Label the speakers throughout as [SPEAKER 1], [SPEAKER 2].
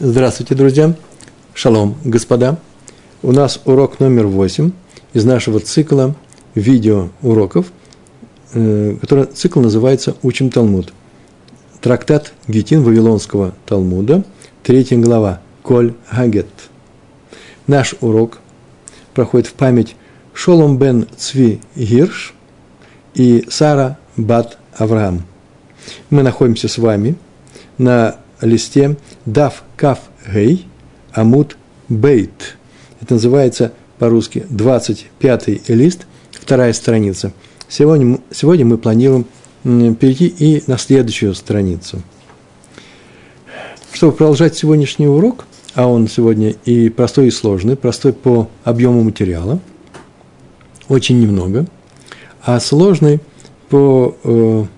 [SPEAKER 1] Здравствуйте, друзья! Шалом, господа! У нас урок номер 8 из нашего цикла видео уроков, э, который цикл называется «Учим Талмуд». Трактат Гетин Вавилонского Талмуда, третья глава, Коль Хагет. Наш урок проходит в память Шолом бен Цви Гирш и Сара Бат Авраам. Мы находимся с вами на листе Дав Каф Гей Амут Бейт. Это называется по-русски 25-й лист, вторая страница. Сегодня, сегодня мы планируем перейти и на следующую страницу. Чтобы продолжать сегодняшний урок, а он сегодня и простой, и сложный, простой по объему материала, очень немного, а сложный по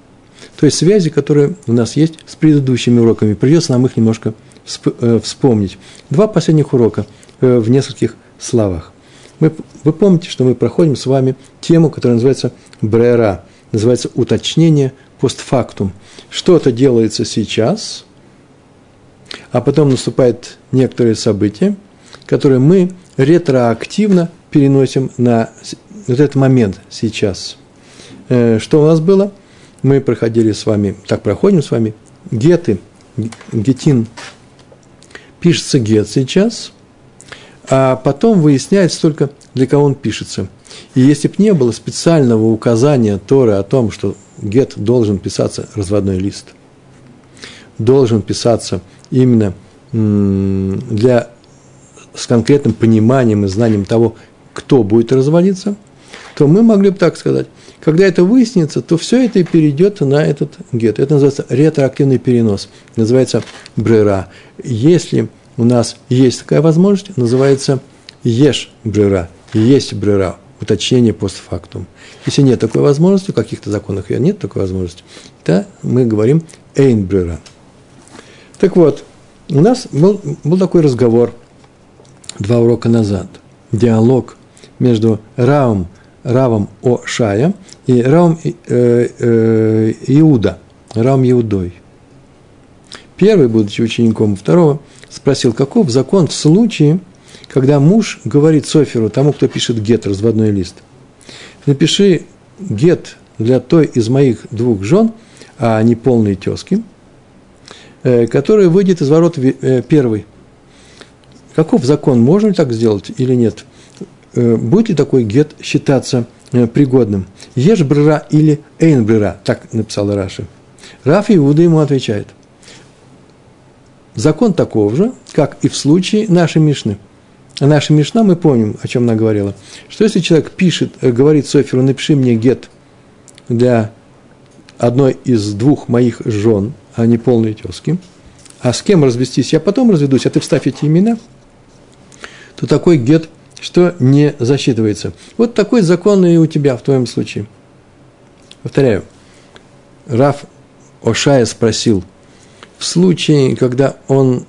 [SPEAKER 1] то есть связи, которые у нас есть с предыдущими уроками. Придется нам их немножко э, вспомнить. Два последних урока э, в нескольких словах. Мы, вы помните, что мы проходим с вами тему, которая называется брера, называется уточнение постфактум. Что-то делается сейчас, а потом наступает некоторые события, которые мы ретроактивно переносим на вот этот момент сейчас. Э, что у нас было – мы проходили с вами, так проходим с вами, геты, гетин, пишется гет сейчас, а потом выясняется только, для кого он пишется. И если бы не было специального указания Торы о том, что гет должен писаться разводной лист, должен писаться именно для, с конкретным пониманием и знанием того, кто будет разводиться, то мы могли бы так сказать, когда это выяснится, то все это и перейдет на этот гет. Это называется ретроактивный перенос. Называется брера. Если у нас есть такая возможность, называется ешь брера. Есть брера. Уточнение постфактум. Если нет такой возможности, в каких-то законах ее нет такой возможности, то мы говорим эйн брера. Так вот, у нас был, был такой разговор два урока назад. Диалог между Раум, Равом О-Шая и Раум э, э, Иуда, Раум Иудой. Первый, будучи учеником второго, спросил, каков закон в случае, когда муж говорит Соферу, тому, кто пишет гет, разводной лист, напиши гет для той из моих двух жен, а не полные тезки, э, которая выйдет из ворот э, первой. Каков закон, можно ли так сделать или нет? Э, будет ли такой гет считаться Э, пригодным. Ешь брера или эйн брера, так написал Раши. Раф Иуда ему отвечает. Закон таков же, как и в случае нашей Мишны. А наша Мишна, мы помним, о чем она говорила, что если человек пишет, э, говорит Соферу, напиши мне гет для одной из двух моих жен, а не полной тезки, а с кем развестись, я потом разведусь, а ты вставь эти имена, то такой гет что не засчитывается. Вот такой закон и у тебя в твоем случае. Повторяю. Раф Ошая спросил, в случае, когда он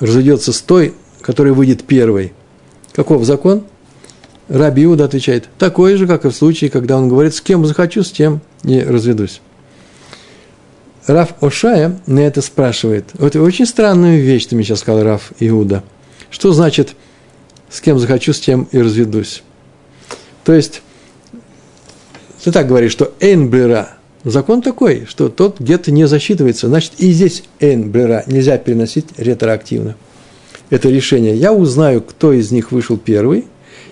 [SPEAKER 1] разойдется с той, которая выйдет первой, каков закон? Раби Иуда отвечает, такой же, как и в случае, когда он говорит, с кем захочу, с тем и разведусь. Раф Ошая на это спрашивает. Вот очень странную вещь ты мне сейчас сказал, Раф Иуда. Что значит – с кем захочу, с тем и разведусь. То есть, ты так говоришь, что эйн брера, закон такой, что тот где-то не засчитывается, значит, и здесь эйн брера нельзя переносить ретроактивно. Это решение. Я узнаю, кто из них вышел первый,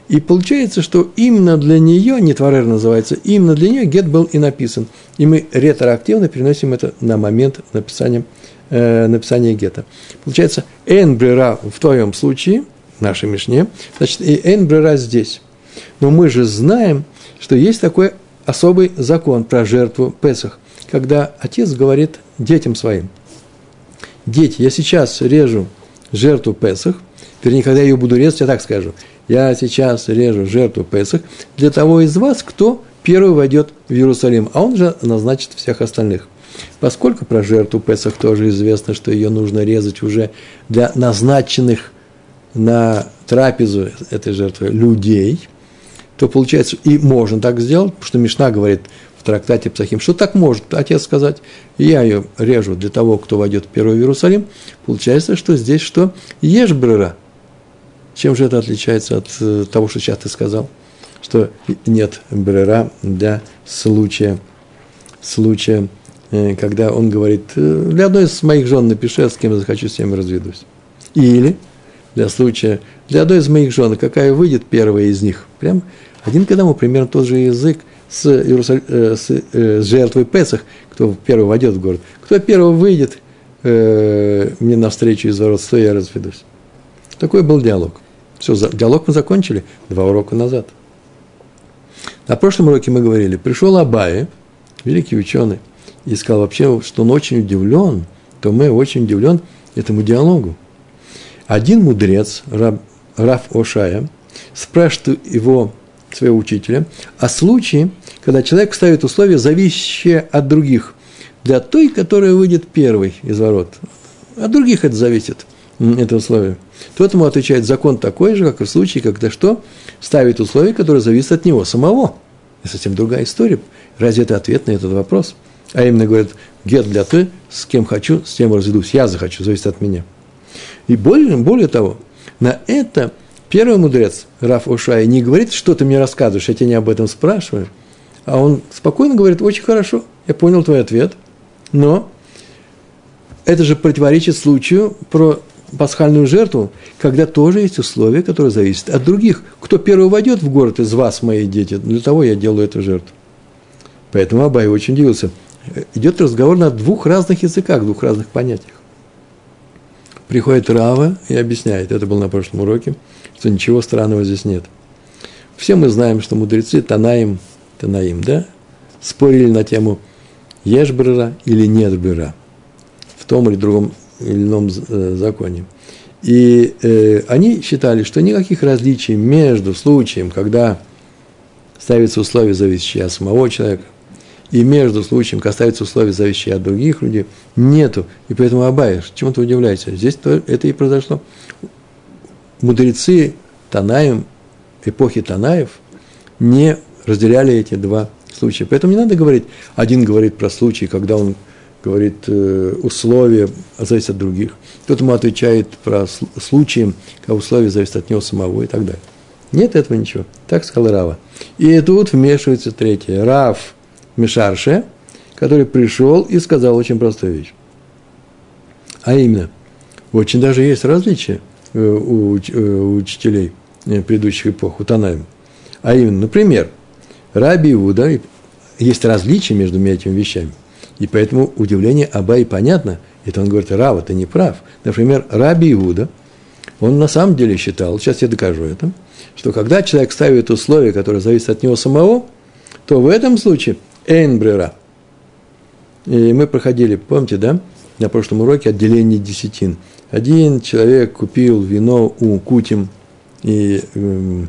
[SPEAKER 1] и получается, что именно для нее, не тварер называется, именно для нее гет был и написан. И мы ретроактивно переносим это на момент написания, э, написания гета. Получается, эйн брера в твоем случае – нашей Мишне, значит, и Эйн здесь. Но мы же знаем, что есть такой особый закон про жертву Песах, когда отец говорит детям своим, дети, я сейчас режу жертву Песах, вернее, когда я ее буду резать, я так скажу, я сейчас режу жертву Песах для того из вас, кто первый войдет в Иерусалим, а он же назначит всех остальных. Поскольку про жертву Песах тоже известно, что ее нужно резать уже для назначенных на трапезу этой жертвы людей, то получается, и можно так сделать, потому что Мишна говорит, трактате Псахим, что так может отец сказать. Я ее режу для того, кто войдет первый в Иерусалим. Получается, что здесь что? Ешь брера. Чем же это отличается от э, того, что сейчас ты сказал? Что нет брера для случая, случая, э, когда он говорит, «Э, для одной из моих жен напиши, а с кем я захочу, с тем разведусь. Или для случая, для одной из моих жен, какая выйдет первая из них. Прям один к одному, примерно тот же язык с, Иерусаль... с, с жертвой Песах, кто первый войдет в город. Кто первый выйдет э, мне навстречу из ворот, то я разведусь. Такой был диалог. Все, диалог мы закончили два урока назад. На прошлом уроке мы говорили, пришел Абай, великий ученый, и сказал вообще, что он очень удивлен, то мы очень удивлен этому диалогу. Один мудрец, раб, Раф Ошая, спрашивает его, своего учителя, о случае, когда человек ставит условия, зависящие от других, для той, которая выйдет первой из ворот. От других это зависит, это условие. Тот ему отвечает, закон такой же, как и в случае, когда что? Ставит условия, которые зависят от него самого. Это совсем другая история. Разве это ответ на этот вопрос? А именно говорит, гет для ты, с кем хочу, с тем разведусь. Я захочу, зависит от меня. И более, более того, на это первый мудрец, Раф Ушай, не говорит, что ты мне рассказываешь, я тебя не об этом спрашиваю, а он спокойно говорит, очень хорошо, я понял твой ответ, но это же противоречит случаю про пасхальную жертву, когда тоже есть условия, которые зависят от других. Кто первый войдет в город из вас, мои дети, для того я делаю эту жертву. Поэтому Абай очень удивился. Идет разговор на двух разных языках, двух разных понятиях. Приходит Рава и объясняет, это было на прошлом уроке, что ничего странного здесь нет. Все мы знаем, что мудрецы Танаим, Танаим, да, спорили на тему ешь брера или нет брера в том или другом или ином э, законе. И э, они считали, что никаких различий между случаем, когда ставится условие, зависящее от самого человека, и между случаем, когда ставится условие, зависящее от других людей, нету. И поэтому Абаеш, чему ты удивляешься? Здесь это и произошло. Мудрецы Танаем, эпохи Танаев, не разделяли эти два случая. Поэтому не надо говорить, один говорит про случай, когда он говорит э, условия зависят от других. Кто-то ему отвечает про случаи, когда условия зависят от него самого и так далее. Нет этого ничего. Так сказал Рава. И тут вмешивается третье. Рав Мишарше, который пришел и сказал очень простую вещь. А именно, очень даже есть различия э, э, у учителей предыдущих эпох, у Танаем. А именно, например, Раби Иуда, есть различия между этими вещами. И поэтому удивление Абай понятно. Это он говорит, Рава, ты не прав. Например, Раби Иуда, он на самом деле считал, сейчас я докажу это, что когда человек ставит условия, которые зависят от него самого, то в этом случае эйнбрера. И мы проходили, помните, да, на прошлом уроке отделение десятин. Один человек купил вино у Кутим, и э,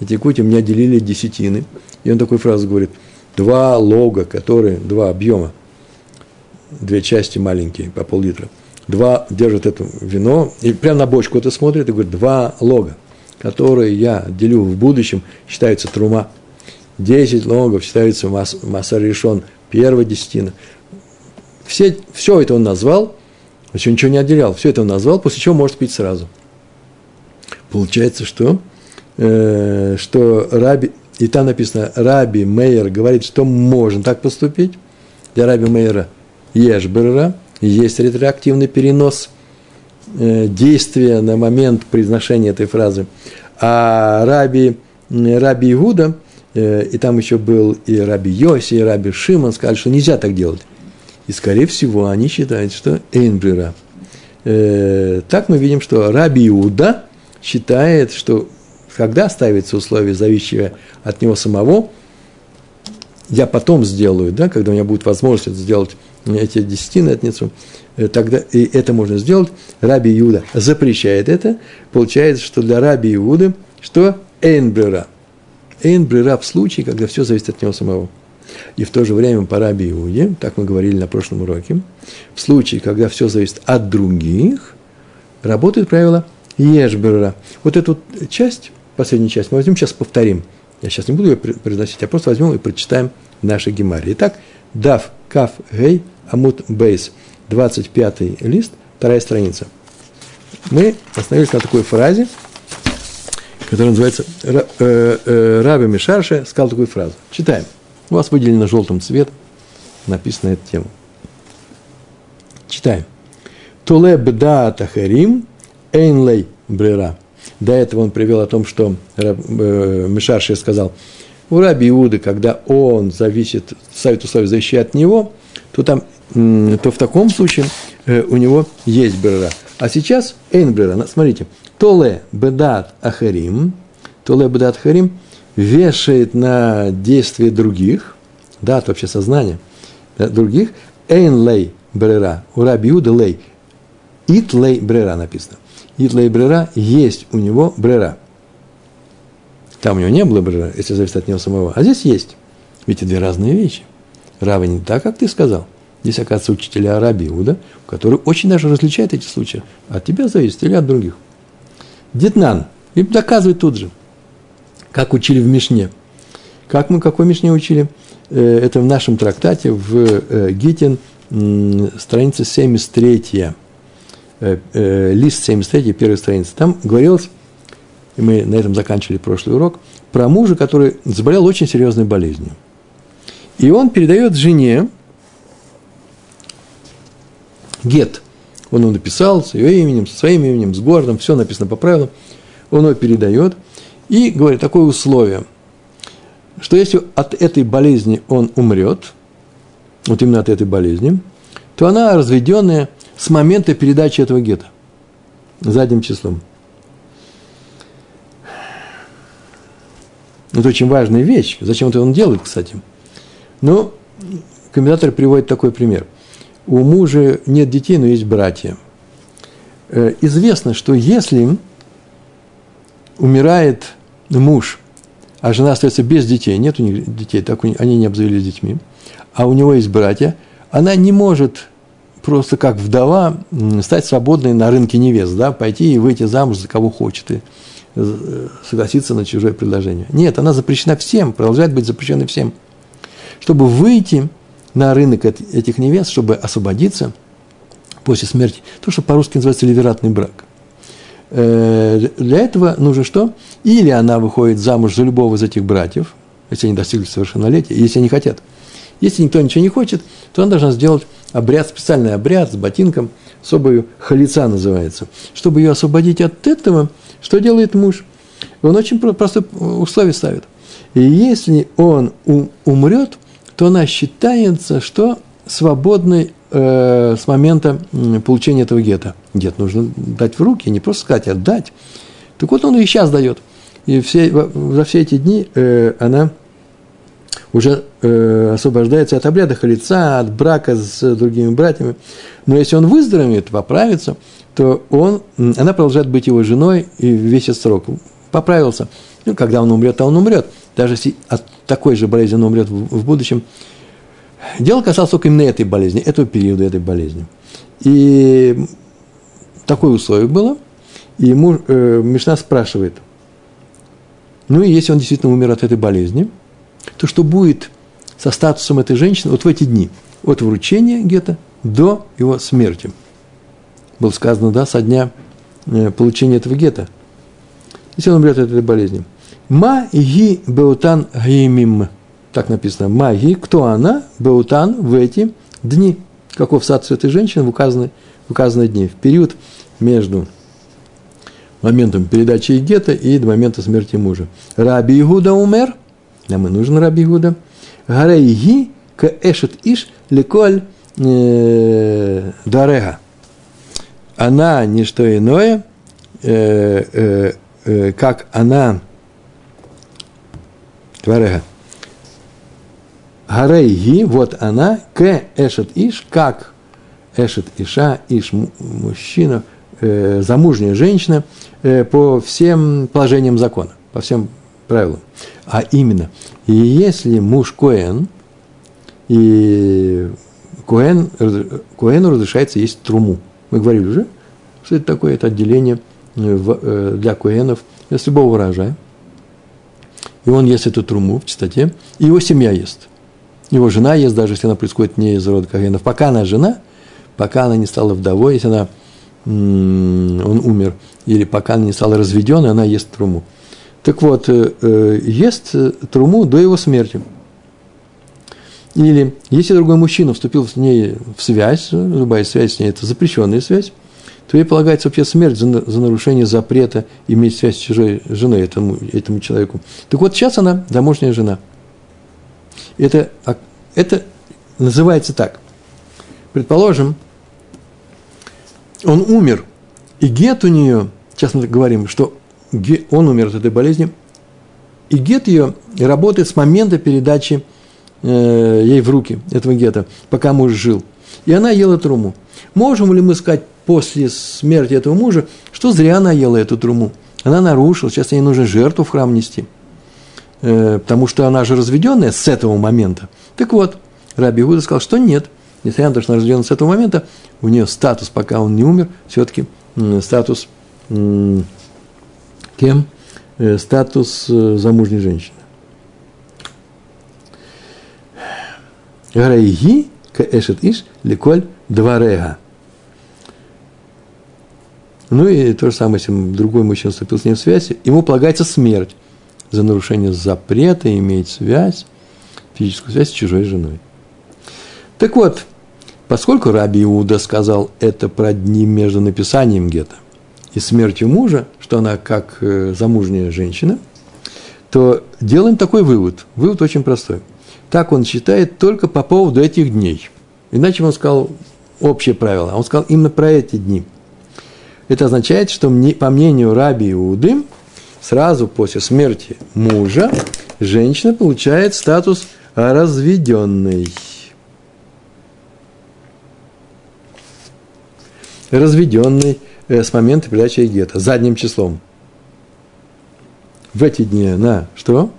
[SPEAKER 1] эти Кутим не отделили десятины. И он такой фразу говорит, два лога, которые, два объема, две части маленькие, по пол-литра, два держат это вино, и прямо на бочку это смотрит и говорит, два лога, которые я делю в будущем, считаются трума. Десять логов считаются масса, масса первая десятина. Все, все это он назвал, еще ничего не отделял, все это он назвал, после чего может пить сразу. Получается, что, э, что Раби, и там написано, Раби Мейер говорит, что можно так поступить. Для Раби Мейера Ешберера есть ретроактивный перенос э, действия на момент произношения этой фразы. А Раби, Раби Игуда, э, и там еще был и Раби Йоси, и Раби Шимон, сказали, что нельзя так делать. И, скорее всего, они считают, что Эйнбрера. Э, так мы видим, что Раби Иуда считает, что когда ставится условие, зависящее от него самого, я потом сделаю, да, когда у меня будет возможность сделать, эти десятины отнесу, э, тогда и это можно сделать. Раби Иуда запрещает это. Получается, что для Раби Иуды, что эйнбрера. Эйнбрера в случае, когда все зависит от него самого. И в то же время по Раби Иуде, так мы говорили на прошлом уроке, в случае, когда все зависит от других, работает правило ешбрера. Вот эту часть, последнюю часть мы возьмем, сейчас повторим. Я сейчас не буду ее произносить, а просто возьмем и прочитаем наши гемари. Итак, Дав Каф Гей Амут Бейс, 25 лист, вторая страница. Мы остановились на такой фразе, которая называется э, э, Раби Мишарша сказал такую фразу. Читаем. У вас выделено желтым цветом, написано эту тему. Читаем. Туле бда тахарим эйнлей брера. До этого он привел о том, что э, Мишарши сказал, у Раби Иуды, когда он зависит, ставит условия защиты от него, то, там, то в таком случае у него есть брера. А сейчас эйн. Смотрите, толе бедат ахарим, толе бедат ахарим вешает на действия других, да, это вообще сознание, других, эйн лей брера, у Раби Иуда лей, ит лей брера написано. Итла и брера, есть у него брера. Там у него не было брера, если зависит от него самого. А здесь есть. Ведь это две разные вещи. Рава не так, как ты сказал. Здесь, оказывается, учителя Араби Иуда, которые очень даже различают эти случаи. От тебя зависит или от других. Детнан. И доказывает тут же, как учили в Мишне. Как мы какой Мишне учили? Э, это в нашем трактате в э, Гитин, страница 73 э, лист 73, первая страница, там говорилось, и мы на этом заканчивали прошлый урок, про мужа, который заболел очень серьезной болезнью. И он передает жене гет. Он его написал с ее именем, со своим именем, с городом, все написано по правилам. Он его передает и говорит такое условие, что если от этой болезни он умрет, вот именно от этой болезни, то она разведенная – с момента передачи этого гета задним числом. Это очень важная вещь. Зачем это он делает, кстати? Ну, комментатор приводит такой пример. У мужа нет детей, но есть братья. Э, известно, что если умирает муж, а жена остается без детей, нет у них детей, так они не обзавелись детьми, а у него есть братья, она не может просто как вдова стать свободной на рынке невест, да, пойти и выйти замуж за кого хочет и э, согласиться на чужое предложение. Нет, она запрещена всем, продолжает быть запрещенной всем. Чтобы выйти на рынок этих невест, чтобы освободиться после смерти, то, что по-русски называется ливератный брак. Э, для этого нужно что? Или она выходит замуж за любого из этих братьев, если они достигли совершеннолетия, если они хотят. Если никто ничего не хочет, то она должна сделать обряд, специальный обряд с ботинком, с обувью халица называется. Чтобы ее освободить от этого, что делает муж? Он очень простое условие ставит. И если он умрет, то она считается, что свободной э, с момента получения этого гета. Гет нужно дать в руки, не просто сказать, а дать. Так вот он и сейчас дает. И все, за все эти дни э, она уже э, освобождается от обряда халица, от брака с другими братьями. Но если он выздоровеет, поправится, то он, она продолжает быть его женой и весь этот срок. Поправился. Ну, когда он умрет, то он умрет. Даже если от такой же болезни он умрет в, в будущем. Дело касалось только именно этой болезни, этого периода этой болезни. И такое условие было. И ему э, Мишна спрашивает, ну и если он действительно умер от этой болезни – то что будет со статусом этой женщины вот в эти дни, от вручения гетто до его смерти. Было сказано, да, со дня э, получения этого гетто. Если он умрет от этой болезни. Ма ги беутан геймим. Так написано. Ма ги, кто она, беутан в эти дни. Каков статус этой женщины в указанные, в указанные дни. В период между моментом передачи гетто и до момента смерти мужа. Раби Игуда умер – нам и нужен Раби Гуда. Гарейги к эшет иш леколь э, дарега. Она не что иное, э, э, как она Тварега. Гарейги, вот она, к эшет иш, как эшет иша, иш мужчина, э, замужняя женщина, э, по всем положениям закона, по всем правилам. А именно, если муж Коэн, и Коэн, Коэну разрешается есть труму. Мы говорили уже, что это такое, это отделение э, э, для Коэнов с любого урожая. И он ест эту труму в чистоте, и его семья ест. Его жена ест, даже если она происходит не из рода Каганов. Пока она жена, пока она не стала вдовой, если она, он умер, или пока она не стала разведенной, она ест труму. Так вот, э, э, ест труму до его смерти. Или если другой мужчина вступил с ней в связь, любая связь с ней – это запрещенная связь, то ей полагается вообще смерть за, за нарушение запрета иметь связь с чужой женой этому, этому человеку. Так вот, сейчас она домашняя жена. Это, а, это называется так. Предположим, он умер, и гет у нее, сейчас мы говорим, что он умер от этой болезни, и гет ее работает с момента передачи э, ей в руки этого гета, пока муж жил. И она ела труму. Можем ли мы сказать после смерти этого мужа, что зря она ела эту труму? Она нарушила, сейчас ей нужно жертву в храм нести. Э, потому что она же разведенная с этого момента. Так вот, Раби Иуда сказал, что нет. Несмотря на то, что она разведена с этого момента, у нее статус, пока он не умер, все-таки статус кем? Э, статус э, замужней женщины. Гараиги каэшет иш ликоль дварега. Ну и то же самое, если другой мужчина вступил с ним в связь, ему полагается смерть за нарушение запрета иметь связь, физическую связь с чужой женой. Так вот, поскольку Раби Иуда сказал это про дни между написанием гетто и смертью мужа, что она как э, замужняя женщина, то делаем такой вывод. Вывод очень простой. Так он считает только по поводу этих дней. Иначе он сказал общее правило. Он сказал именно про эти дни. Это означает, что по мнению Раби Иуды, сразу после смерти мужа женщина получает статус разведенной. Разведенной э, с момента передачи гетто, задним числом. В эти дни она что?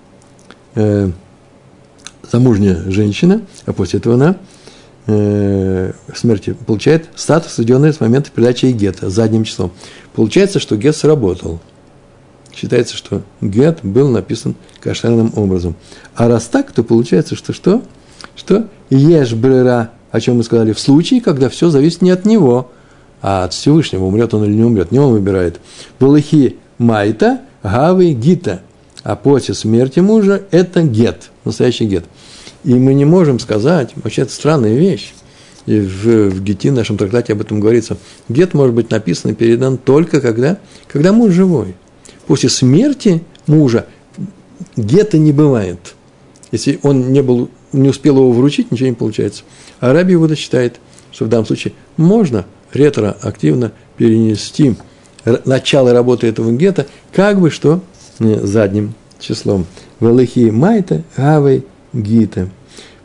[SPEAKER 1] Э, замужняя женщина, а после этого она э, смерти получает статус, введенный с момента передачи гетто, задним числом. Получается, что гет сработал – считается, что гет был написан кошерным образом. А раз так, то получается, что что? Что ешь брера, о чем мы сказали, в случае, когда все зависит не от него, а от Всевышнего, умрет он или не умрет, не он выбирает. Валахи майта, гавы гита. А после смерти мужа это гет, настоящий гет. И мы не можем сказать, вообще это странная вещь, и в, в Гете, нашем трактате об этом говорится, гет может быть написан и передан только когда, когда муж живой после смерти мужа гетто не бывает. Если он не, был, не успел его вручить, ничего не получается. А Раби Иуда считает, что в данном случае можно ретроактивно перенести начало работы этого гетто, как бы что задним числом. Велихи майта гавей гита.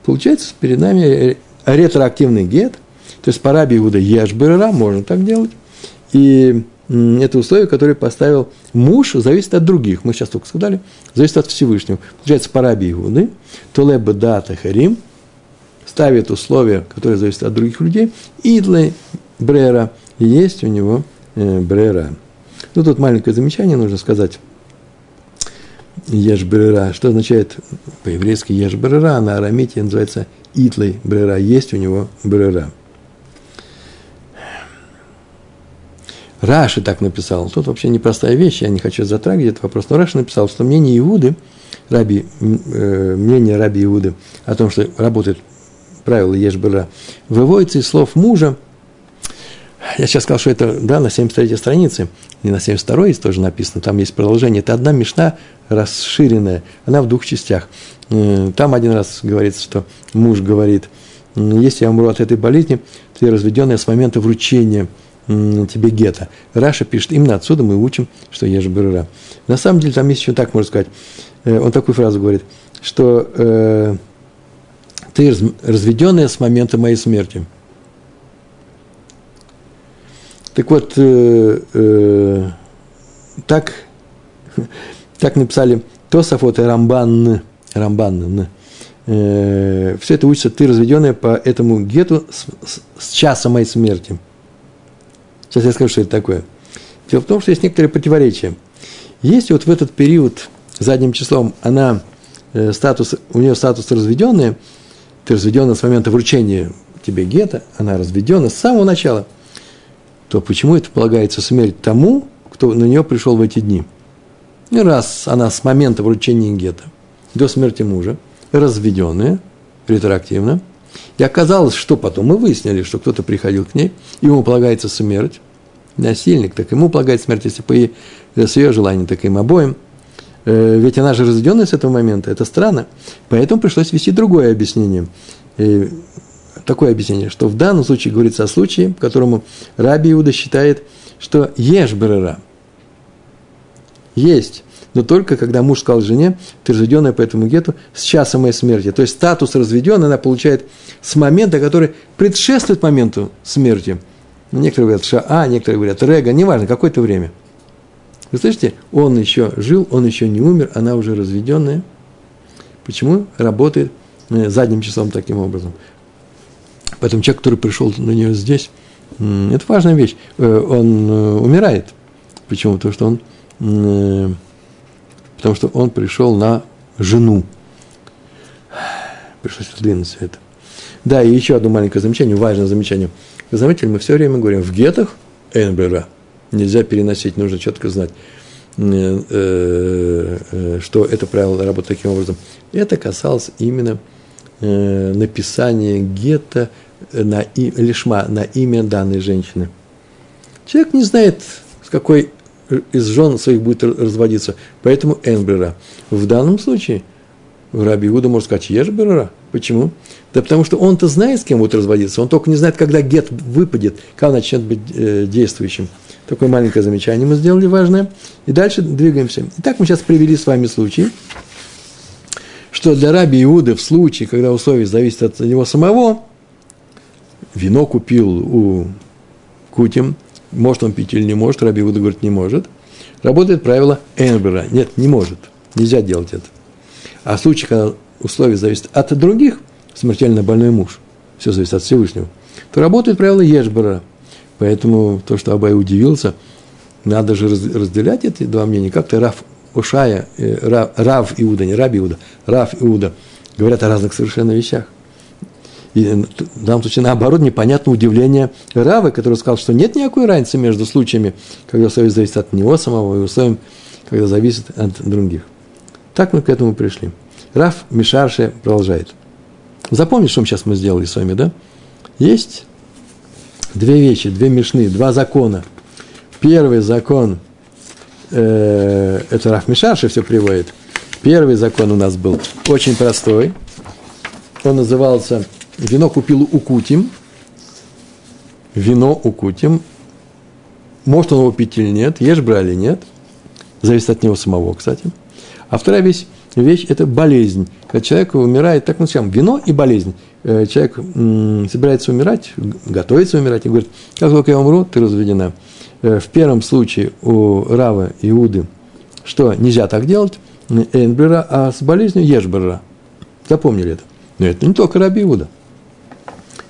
[SPEAKER 1] Получается, перед нами ретроактивный гет, то есть по Раби Иуда еш можно так делать, и это условие, которое поставил муж, зависит от других. Мы сейчас только сказали, зависит от Всевышнего. Получается, по раби Иуды, Толеба дата харим, ставит условия, которые зависят от других людей, и для брера есть у него э, брера. Ну, тут маленькое замечание нужно сказать. Еш брера. Что означает по-еврейски еш брера? На арамите называется итлей брера. Есть у него брера. Раши так написал. Тут вообще непростая вещь, я не хочу затрагивать этот вопрос. Но Раши написал, что мнение Иуды, раби, э, мнение раби Иуды о том, что работает правило Ешбера, выводится из слов мужа. Я сейчас сказал, что это да, на 73 странице, и на 72-й тоже написано, там есть продолжение. Это одна мешна расширенная, она в двух частях. Там один раз говорится, что муж говорит, если я умру от этой болезни, то я разведенная с момента вручения – тебе гетто. Раша пишет, именно отсюда мы учим, что ешь брера. На самом деле, там есть еще так, можно сказать, э, он такую фразу говорит, что э, ты разведенная с момента моей смерти. Так вот, э, э, так, так написали Тософот и Рамбан, Рамбан, э, все это учится, ты разведенная по этому гету с, с, с часа моей смерти. Сейчас я скажу, что это такое. Дело в том, что есть некоторые противоречия. Если вот в этот период задним числом, она э, статус, у нее статус разведенный, ты разведена с момента вручения тебе гета, она разведена с самого начала, то почему это полагается смерть тому, кто на нее пришел в эти дни? И раз она с момента вручения гета до смерти мужа, разведенная, ретроактивно, и оказалось, что потом мы выяснили, что кто-то приходил к ней, ему полагается смерть, насильник, так ему полагается смерть, если по ее, с ее желанием, так им обоим. Э, ведь она же разведенная с этого момента, это странно. Поэтому пришлось вести другое объяснение. Такое объяснение, что в данном случае говорится о случае, которому Раби Иуда считает, что ешь берера. Есть но только когда муж сказал жене, ты разведенная по этому гету с часа моей смерти. То есть статус разведенной она получает с момента, который предшествует моменту смерти. Некоторые говорят ша, некоторые говорят рега, неважно, какое-то время. Вы слышите, он еще жил, он еще не умер, она уже разведенная. Почему? Работает э, задним числом таким образом. Поэтому человек, который пришел на нее здесь, это важная вещь. Э, он э, умирает. Почему? Потому что он потому что он пришел на жену. Пришлось раздвинуть все это. Да, и еще одно маленькое замечание, важное замечание. Вы заметили, мы все время говорим, в гетах Эйнбрера нельзя переносить, нужно четко знать, э, э, что это правило работает таким образом. Это касалось именно э, написания гетто на и, лишма, на имя данной женщины. Человек не знает, с какой из жен своих будет разводиться. Поэтому Энбрера. В данном случае Раби Иуда может сказать Ешберера. Почему? Да потому что он-то знает, с кем будет разводиться, он только не знает, когда гет выпадет, когда начнет быть э, действующим. Такое маленькое замечание мы сделали важное. И дальше двигаемся. Итак, мы сейчас привели с вами случай, что для Раби Иуды в случае, когда условия зависят от него самого, вино купил у Кутим – может он пить или не может, Раби Иуда говорит, не может. Работает правило Энбера. Нет, не может. Нельзя делать это. А в случае, когда условия зависят от других, смертельно больной муж, все зависит от Всевышнего, то работает правило Ешбера. Поэтому то, что Абай удивился, надо же разделять эти два мнения. Как-то Раф Ушая, э, Рав, Рав Иуда, не Раби Иуда, Рав Иуда, говорят о разных совершенно вещах. И в данном случае, наоборот, непонятно удивление Равы, который сказал, что нет никакой разницы между случаями, когда условия зависят от него самого, и условиями, когда зависит от других. Так мы к этому пришли. Раф Мишарше продолжает. Запомните, что сейчас мы сделали с вами, да? Есть две вещи, две мешны, два закона. Первый закон, э, это Раф Мишарше все приводит. Первый закон у нас был очень простой. Он назывался Вино купил у Кутим. Вино у Кутим. Может он его пить или нет, ешь брали нет. Зависит от него самого, кстати. А вторая вещь, вещь – это болезнь. Когда человек умирает, так мы назовем, вино и болезнь. Э, человек собирается умирать, готовится умирать, и говорит, как только я умру, ты разведена. Э, в первом случае у Рава Иуды, что нельзя так делать, Энбрера, а с болезнью Ешбера. Запомнили это. Но это не только Раби Иуда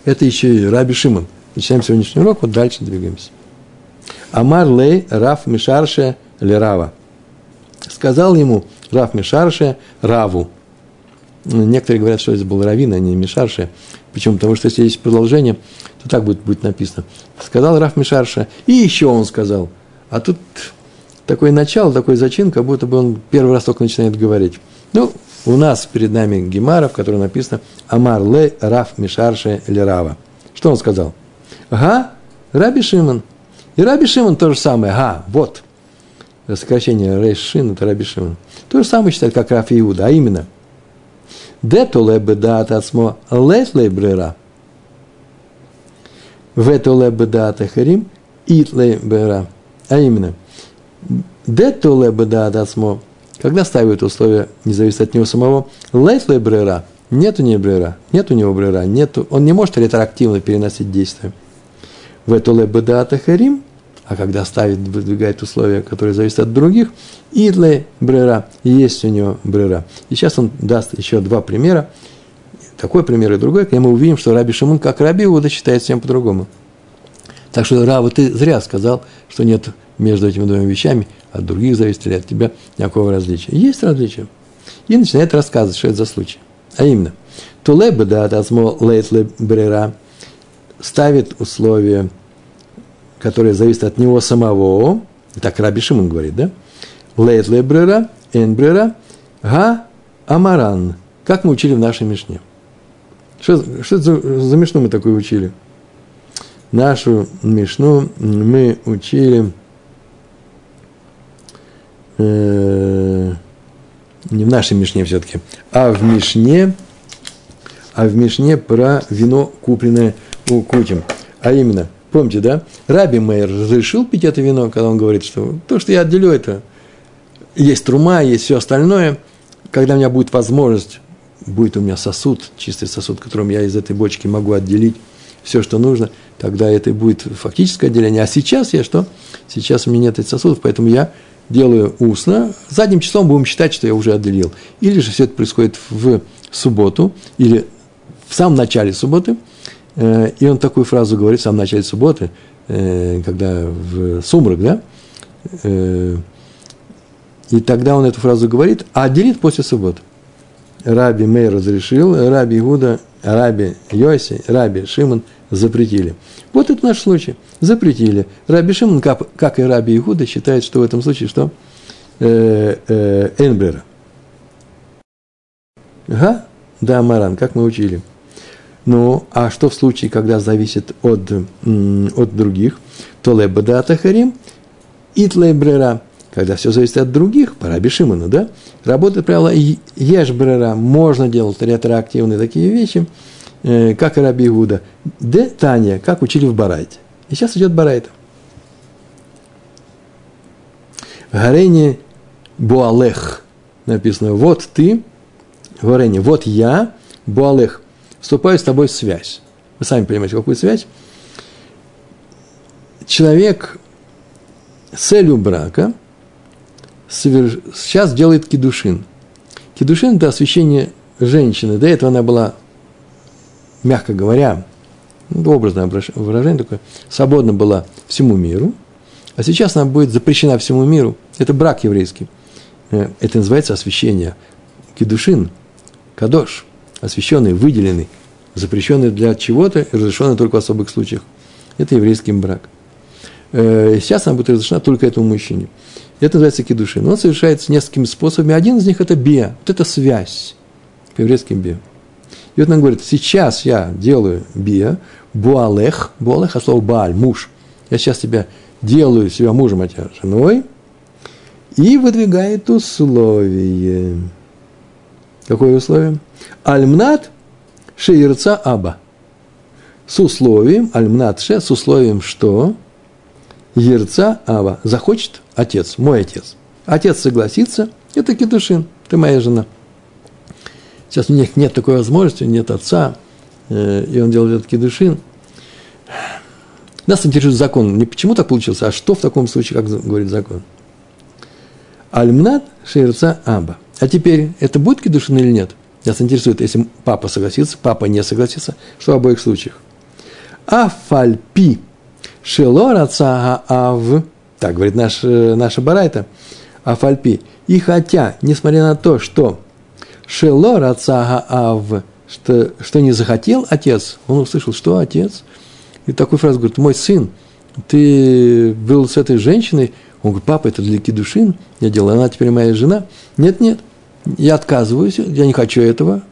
[SPEAKER 1] это еще и Раби Шимон. Начинаем сегодняшний урок, вот дальше двигаемся. Амар лей Раф Мишарше Лерава. Сказал ему Раф Мишарше Раву. Некоторые говорят, что это был Равин, а не Мишарше. Почему? Потому что если есть продолжение, то так будет, будет написано. Сказал Раф Мишарше, и еще он сказал. А тут такое начало, такой зачин, как будто бы он первый раз только начинает говорить. Ну, у нас перед нами Гемара, в которой написано «Амар ле раф мишарше лерава». Что он сказал? «Га, Раби Шимон». И Раби Шимон то же самое. «Га, вот». Сокращение Рейш Шин – это Раби Шимон. То же самое считает, как Раф Иуда, а именно «Дету ле бедат ацмо лет ле брера». «Вету ле бедат ахарим ит ле брера». А именно «Дету ле бедат ацмо когда ставят условия, не зависит от него самого, лейслей брера, нет у него брера, нет у него брера, нету, он не может ретроактивно переносить действия. В эту лебедата харим, а когда ставит, выдвигает условия, которые зависят от других, идле брера, есть у него брера. И сейчас он даст еще два примера, такой пример и другой, и мы увидим, что Раби Шимон, как Раби Иуда, считает всем по-другому. Так что, Рава, ты зря сказал, что нет между этими двумя вещами от других зависит или от тебя никакого различия. Есть различия. И начинает рассказывать, что это за случай. А именно, Тулеба, да, тазмо лейтле брера, ставит условия, которые зависят от него самого, так Раби Шимон говорит, да? Лейтле брера, эн брера, га амаран, как мы учили в нашей Мишне. Что, что за, за Мишну мы такое учили? Нашу Мишну мы учили э, не в нашей Мишне все-таки, а в Мишне, а в Мишне про вино, купленное у Кутим. А именно, помните, да? Раби Мейер разрешил пить это вино, когда он говорит, что то, что я отделю, это есть трума, есть все остальное. Когда у меня будет возможность, будет у меня сосуд, чистый сосуд, которым я из этой бочки могу отделить все, что нужно, тогда это будет фактическое отделение. А сейчас я что? Сейчас у меня нет этих сосудов, поэтому я делаю устно, задним числом будем считать, что я уже отделил. Или же все это происходит в субботу, или в самом начале субботы, и он такую фразу говорит в самом начале субботы, э, когда в сумрак, да, э, и тогда он эту фразу говорит, а отделит после субботы. Раби Мей разрешил, Раби Игуда, Раби Йоси, Раби Шимон запретили. Вот это наш случай. Запретили. Раби Шимон, как, как и Раби Игуда, считает, что в этом случае что? Э, э, Энбрера. Ага, да, Маран, как мы учили. Ну, а что в случае, когда зависит от, от других? То леба да тахарим, итлебрера – когда все зависит от других, по Раби да, работает правило ешбрера, можно делать ретроактивные такие вещи, э, как и Раби Игуда. Де Таня, как учили в Барайте. И сейчас идет Барайта. Гарени Буалех написано, вот ты, Гарени, вот я, Буалех, вступаю с тобой в связь. Вы сами понимаете, какую связь. Человек с целью брака – сейчас делает кедушин. Кедушин – это освящение женщины. До этого она была, мягко говоря, ну, образное выражение такое, свободна была всему миру, а сейчас она будет запрещена всему миру. Это брак еврейский. Э, это называется освящение. Кедушин, кадош, освященный, выделенный, запрещенный для чего-то и разрешенный только в особых случаях. Это еврейский брак. Э, сейчас она будет разрешена только этому мужчине. Это называется кедушин. Он совершается несколькими способами. Один из них – это бия. Вот это связь. По-еврейски бия. И вот он говорит, сейчас я делаю бия, буалех, буалех, а слово бааль, муж. Я сейчас тебя делаю себя мужем, а тебя женой. И выдвигает условие. Какое условие? Альмнат шеирца аба. С условием, альмнат ше, с условием, что – Ерца Ава захочет отец, мой отец. Отец согласится, это Кедушин, ты моя жена. Сейчас у них нет такой возможности, нет отца, э, и он делает этот Кедушин. Нас интересует закон. Не почему так получилось, а что в таком случае, как говорит закон. Альмнат шерца аба. А теперь, это будет кедушин или нет? Нас интересует, если папа согласится, папа не согласится, что в обоих случаях. Афальпи Шело раца ав, так говорит наш, э, наша барайта, афальпи. И хотя, несмотря на то, что шело раца ав, что, что не захотел отец, он услышал, что отец, и такую фразу говорит, мой сын, ты был с этой женщиной, он говорит, папа, это для кедушин, я делаю, она теперь моя жена. Нет, нет, я отказываюсь, я не хочу этого,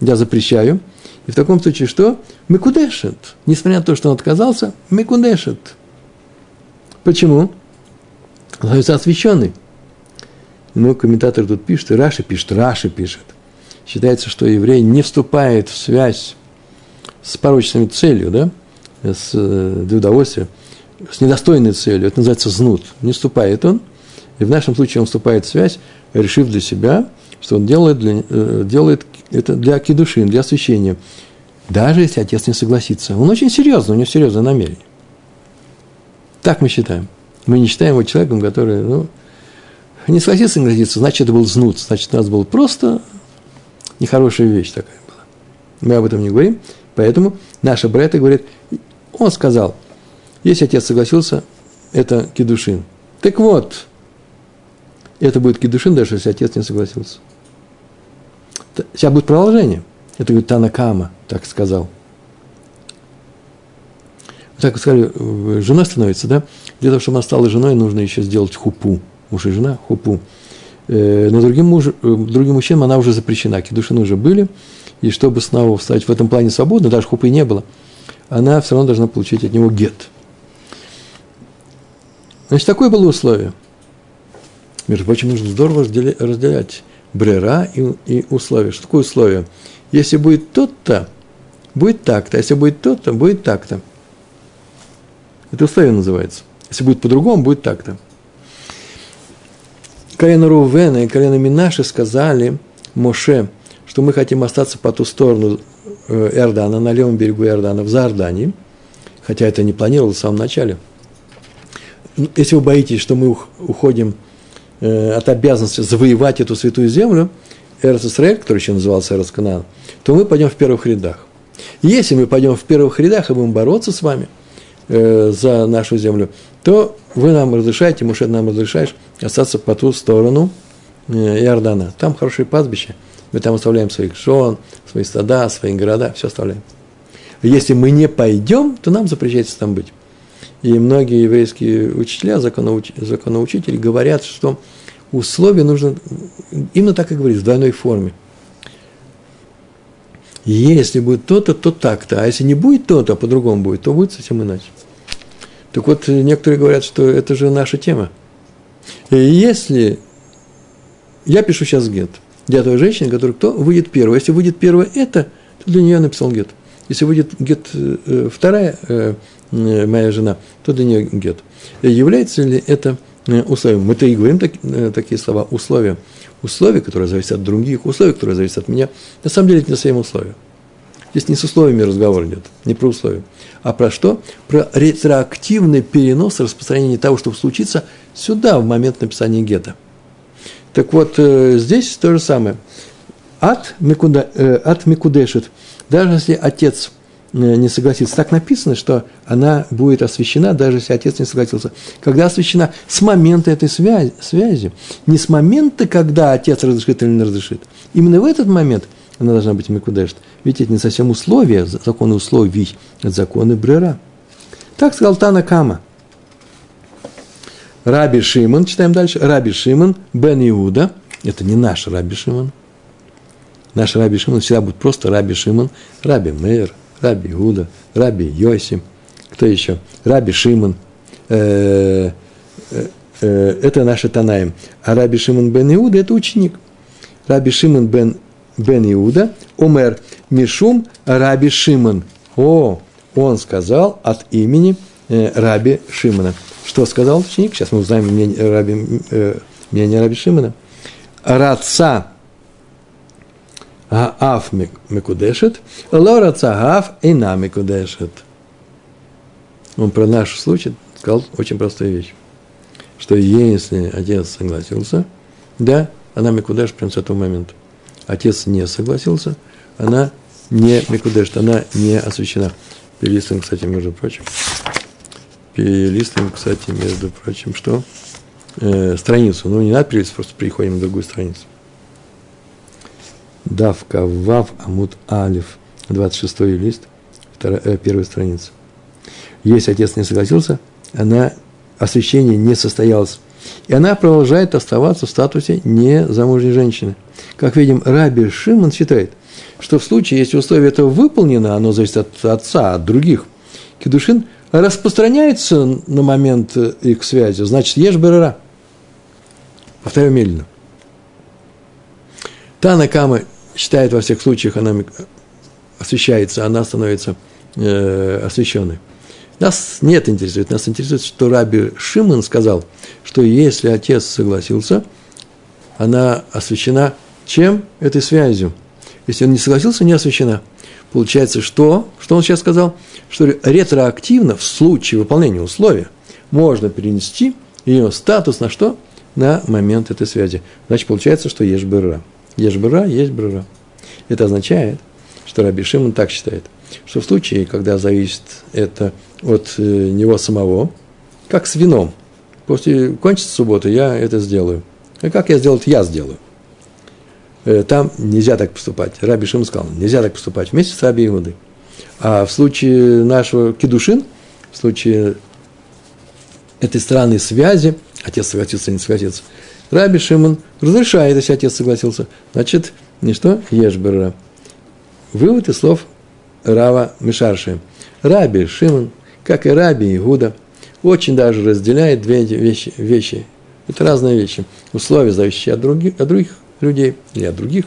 [SPEAKER 1] я запрещаю – и в таком случае что? Мекудешет. Несмотря на то, что он отказался, мекудешет. Почему? Он становится освященный. Но комментатор тут пишет, и Раши пишет, Раши пишет. Считается, что еврей не вступает в связь с порочной целью, да, с, э, для с недостойной целью. Это называется знут. Не вступает он. И в нашем случае он вступает в связь, решив для себя, что он делает, для, э, делает это для кедушин, для освящения. Даже если отец не согласится. Он очень серьезный, у него серьезное намерение. Так мы считаем. Мы не считаем его человеком, который, ну, не согласится, не согласится, значит, это был знут, значит, у нас была просто нехорошая вещь такая была. Мы об этом не говорим, поэтому наша брата говорит, он сказал, Если отец согласился, это кедушин. Так вот, это будет кедушин, даже если отец не согласился. Сейчас будет продолжение. Это говорит Танакама, так сказал. Так сказали, жена становится, да? Для того, чтобы она стала женой, нужно еще сделать хупу. Муж и жена, хупу. Э, но другим, муж, э, другим мужчинам она уже запрещена. Кедушины уже были. И чтобы снова встать в этом плане свободно, даже хупы не было, она все равно должна получить от него гет. Значит, такое было условие. Между прочим, нужно здорово разделять брера и, и условия. Что такое условие? Если будет тот-то, будет так-то. Если будет тот-то, будет так-то. Это условие называется. Если будет по-другому, будет так-то. Колено Рувена и колено Минаши сказали Моше, что мы хотим остаться по ту сторону э, Иордана, на левом берегу Иордана, в Заардании, хотя это не планировалось в самом начале. Ну, если вы боитесь, что мы уходим от обязанности завоевать эту святую землю, Эрц Исраэль, который еще назывался Эрц то мы пойдем в первых рядах. Если мы пойдем в первых рядах и будем бороться с вами э, за нашу землю, то вы нам разрешаете, Мушет нам разрешаешь остаться по ту сторону э, Иордана. Там хорошие пастбища, мы там оставляем своих жен, свои стада, свои города, все оставляем. Если мы не пойдем, то нам запрещается там быть. И многие еврейские учителя, законоуч... законоучители говорят, что условия нужно, именно так и говорить, в двойной форме. Если будет то-то, то так-то, а если не будет то-то, а по-другому будет, то будет совсем иначе. Так вот, некоторые говорят, что это же наша тема. И если я пишу сейчас гет для той женщины, которая кто выйдет первой. Если выйдет первая это, то для нее написал гет. Если выйдет гет э, вторая э, Э, моя жена, то для нее гет. Является ли это э, условием? Мы-то и говорим так, э, такие слова, условия. Условия, которые зависят от других, условия, которые зависят от меня. На самом деле это не совсем условия. Здесь не с условиями разговор идет, не про условия. А про что? Про ретроактивный перенос распространения того, что случится сюда, в момент написания гетто. Так вот, здесь то же самое. От, микуда, от микудешит. Даже если отец Э, не согласится. Так написано, что она будет освящена, даже если отец не согласился. Когда освящена? С момента этой связи, связи. Не с момента, когда отец разрешит или не разрешит. Именно в этот момент она должна быть микудешт. Ведь это не совсем условия, законы условий, это законы брера. Так сказал Тана Кама. Раби Шимон, читаем дальше, Раби Шимон, Бен Иуда, это не наш Раби Шимон, наш Раби Шимон всегда будет просто Раби Шимон, Раби Мейер, Раби Иуда, Раби Йоси, кто еще? Раби Шимон. Э, э, э, это наши Танаем. А Раби Шимон бен Иуда – это ученик. Раби Шимон бен, бен Иуда, Омер Мишум Раби Шимон. О, он сказал от имени Раби Шимона. Что сказал ученик? Сейчас мы узнаем мнение Раби, мнение Раби Шимона. Раца Ааф Мекудешет, Лора Цагаф Эйна Мекудешет. Он про наш случай сказал очень простую вещь, что если отец согласился, да, она Мекудеш прямо с этого момента. Отец не согласился, она не Мекудешет, она не освящена. Перелистываем, кстати, между прочим. Перелистываем, кстати, между прочим, что? Э, страницу. Ну, не надо перелистывать, просто переходим на другую страницу. Давка Вав Амут Алиф, 26 лист, э, первая страница. Если отец не согласился, она, освящение не состоялось. И она продолжает оставаться в статусе незамужней женщины. Как видим, Раби Шимон считает, что в случае, если условие этого выполнено, оно зависит от отца, от других, кедушин распространяется на момент их связи, значит, ешь берера. Повторяю медленно. Тана Кама считает во всех случаях, она освещается, она становится э, освященной. Нас нет интересует, нас интересует, что Раби Шимон сказал, что если отец согласился, она освящена чем? Этой связью. Если он не согласился, не освящена. Получается, что? Что он сейчас сказал? Что ретроактивно, в случае выполнения условия, можно перенести ее статус на что? На момент этой связи. Значит, получается, что есть быра. Есть бра, есть бра. Это означает, что Раби Шимон так считает, что в случае, когда зависит это от э, него самого, как с вином, после кончится суббота, я это сделаю. А как я сделаю, я сделаю. Э, там нельзя так поступать. Раби Шим сказал, нельзя так поступать вместе с Раби Иудой. А в случае нашего кедушин, в случае этой странной связи, отец согласился, не согласился, Раби Шимон разрешает, если отец согласился. Значит, не что? Ешбера. Вывод из слов Рава Мишарши. Раби Шимон, как и Раби Игуда, очень даже разделяет две вещи. вещи. Это разные вещи. Условия, зависящие от других, от других людей или от других,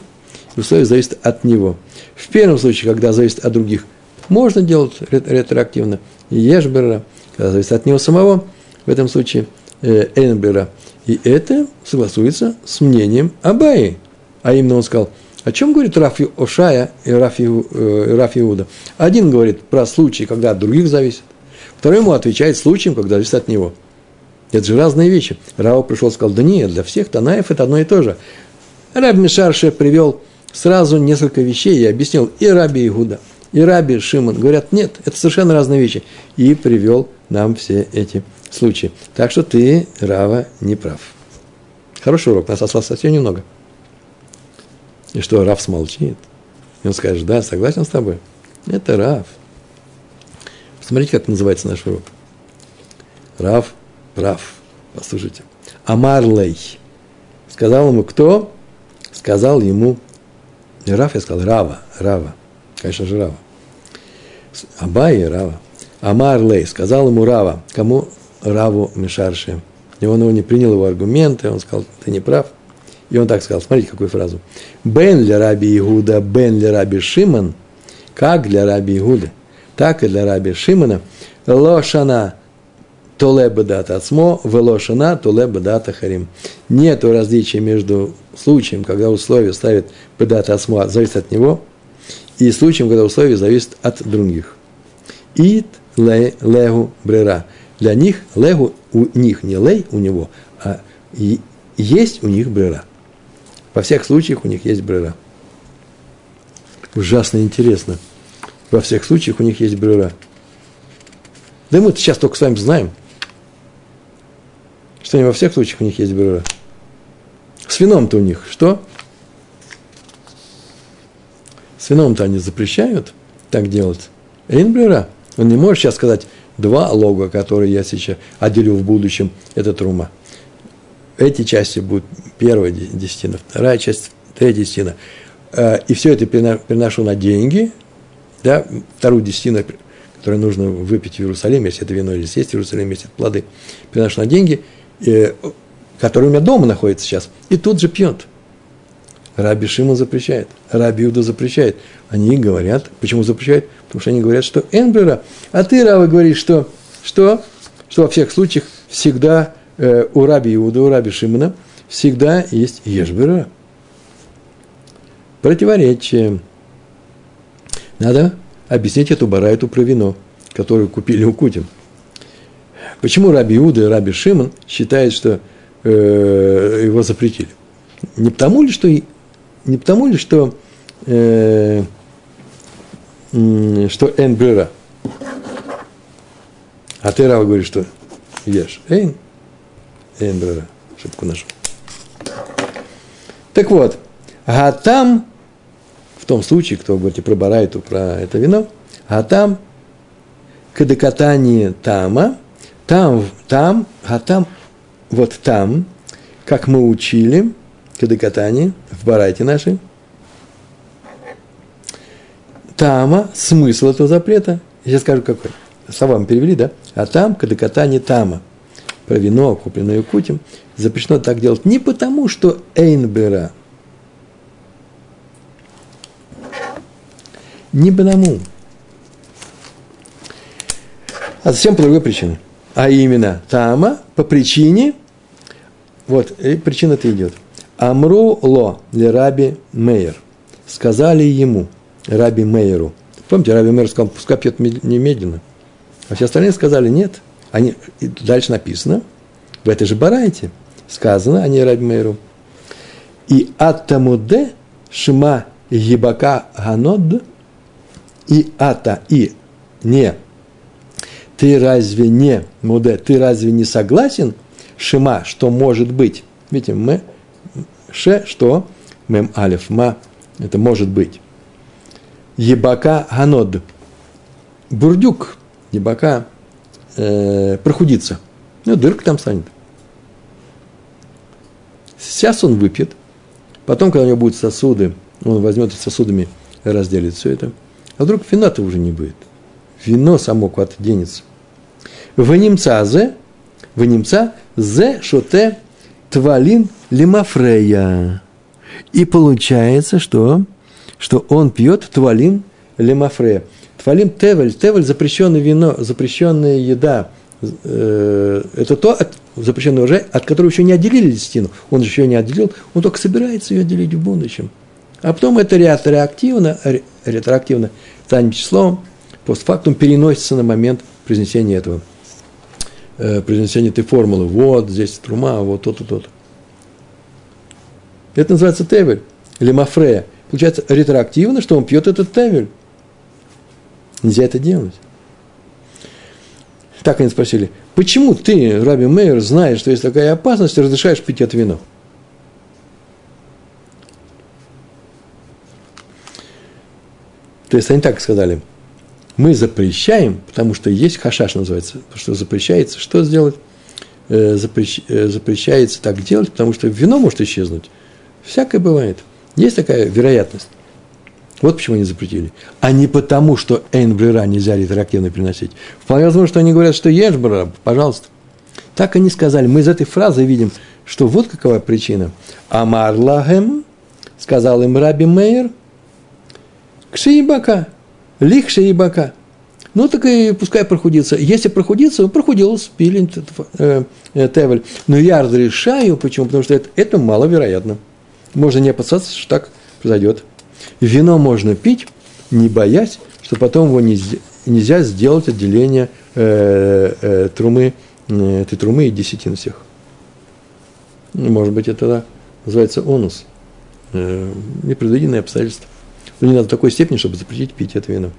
[SPEAKER 1] условия зависят от него. В первом случае, когда зависит от других, можно делать ретроактивно. Ешбера, когда зависит от него самого, в этом случае Эйнбера. И это согласуется с мнением Абаи. А именно он сказал, о чем говорит Рафи Ошая и Рафи, э, Рафи Иуда? Один говорит про случаи, когда от других зависит, второй ему отвечает случаем, когда зависит от него. Это же разные вещи. Рау пришел и сказал, да нет, для всех Танаев это одно и то же. Раб Мишарше привел сразу несколько вещей и объяснил и Раби Игуда, и Раби Шимон. Говорят, нет, это совершенно разные вещи. И привел нам все эти случаи. Так что ты, Рава, не прав. Хороший урок, нас осталось совсем немного. И что, Рав смолчит? И он скажет, да, согласен с тобой. Это Рав. Посмотрите, как называется наш урок. Рав прав. Послушайте. Амарлей. Сказал ему кто? Сказал ему, не Раф, я сказал Рава, Рава. Конечно же, Рава. Абай и Рава. Амарлей. Сказал ему Рава. Кому? Раву Мишарше. И он его не принял его аргументы, он сказал, ты не прав. И он так сказал, смотрите, какую фразу. Бен для раби Игуда, бен для раби Шимон, как для раби Игуда, так и для раби Шимона, лошана толе бадата ацмо, велошана толе бадата харим. Нет различия между случаем, когда условие ставит бадата ацмо, зависит от него, и случаем, когда условие зависит от других. Ит легу брера. Для них легу у них не лей у него, а есть у них брера. Во всех случаях у них есть брера. Ужасно интересно. Во всех случаях у них есть брера. Да мы сейчас только с вами знаем, что не во всех случаях у них есть брера. С вином-то у них что? С вином-то они запрещают так делать. Эйн брера. Он не может сейчас сказать два лога, которые я сейчас отделю в будущем, это трума эти части будут первая десятина, вторая часть, третья десятина. Э, и все это переношу на деньги, да, вторую десятину, которую нужно выпить в Иерусалиме, если это вино или съесть в Иерусалиме, если это плоды, переношу на деньги, э, которые у меня дома находятся сейчас, и тут же пьет. Раби Шима запрещает, Раби Юда запрещает. Они говорят, почему запрещают? Потому что они говорят, что Энбрера, а ты, Рава, говоришь, что, что, что во всех случаях всегда Э, у Раби Иуда, у Раби Шимона всегда есть ешбера. Противоречие. Надо объяснить эту барайту про вино, которую купили у Кутин. Почему Раби Иуда и Раби Шимон считают, что э, его запретили? Не потому ли, что, не потому ли, что, э, что эн брера? А ты, Рава, говоришь, что ешь. Эйн. Эйнбрера, ошибку нашу. Так вот, а там, в том случае, кто говорите про барайту, про это вино, а там кадекатание тама, там, там, а там, вот там, как мы учили, кадекатание в барайте нашей, тама, смысл этого запрета, я сейчас скажу какой, словами перевели, да, а там кадекатание тама – про вино, купленное Кутим, запрещено так делать не потому, что Эйнбера, не потому, а совсем по другой причине. А именно, Тама по причине, вот, причина-то идет. Амру ло для раби Мейер. Сказали ему, раби Мейеру. Помните, раби Мейер сказал, пускай пьет немедленно. А все остальные сказали, нет – они, дальше написано, в этой же барайте сказано, они Раби Мейру. И аттамуде шма ебака ганод и ата, и не. Ты разве не, муде, ты разве не согласен, шима, что может быть? Видите, мы, ше, что, мем алиф, ма, это может быть. Ебака ганод. Бурдюк, ебака, э, прохудится. Ну, дырка там станет. Сейчас он выпьет, потом, когда у него будут сосуды, он возьмет сосудами и разделит все это. А вдруг вина-то уже не будет. Вино само куда-то денется. В немца зе, в немца зе шоте твалин лимафрея. И получается, что, что он пьет твалин лимафрея. Твалин тевель, тевель запрещенное вино, запрещенная еда. Э, это то, от, запрещенный урожай, от которого еще не отделили листину. Он еще не отделил, он только собирается ее отделить в будущем. А потом это ретроактивно, ретроактивно задним числом, постфактум переносится на момент произнесения этого, э, произнесения этой формулы. Вот здесь трума, вот то-то, то-то. Это называется тевель, или мафрея. Получается ретроактивно, что он пьет этот тевель. Нельзя это делать. Так они спросили, почему ты, Раби Мейер, знаешь, что есть такая опасность, разрешаешь пить это вино? То есть они так сказали, мы запрещаем, потому что есть хашаш называется, что запрещается, что сделать? Э, запрещ, э, запрещается так делать, потому что вино может исчезнуть. Всякое бывает. Есть такая вероятность. Вот почему они запретили. А не потому, что эйнбрера нельзя ретроактивно приносить. Вполне возможно, что они говорят, что ешь пожалуйста. Так они сказали. Мы из этой фразы видим, что вот какова причина. Амар лагем, сказал им Раби Мейер, кшиибака, лих шиибака. Ну, так и пускай прохудится. Если прохудится, он прохудился, пилин, э, э, тевель. Но я разрешаю, почему? Потому что это, это маловероятно. Можно не опасаться, что так произойдет. Вино можно пить, не боясь, что потом его нельзя, сделать отделение э, э, трумы, э, этой трумы и десятин всех. Может быть, это называется онус, э, непредвиденные обстоятельства. Но не надо такой степени, чтобы запретить пить это вино.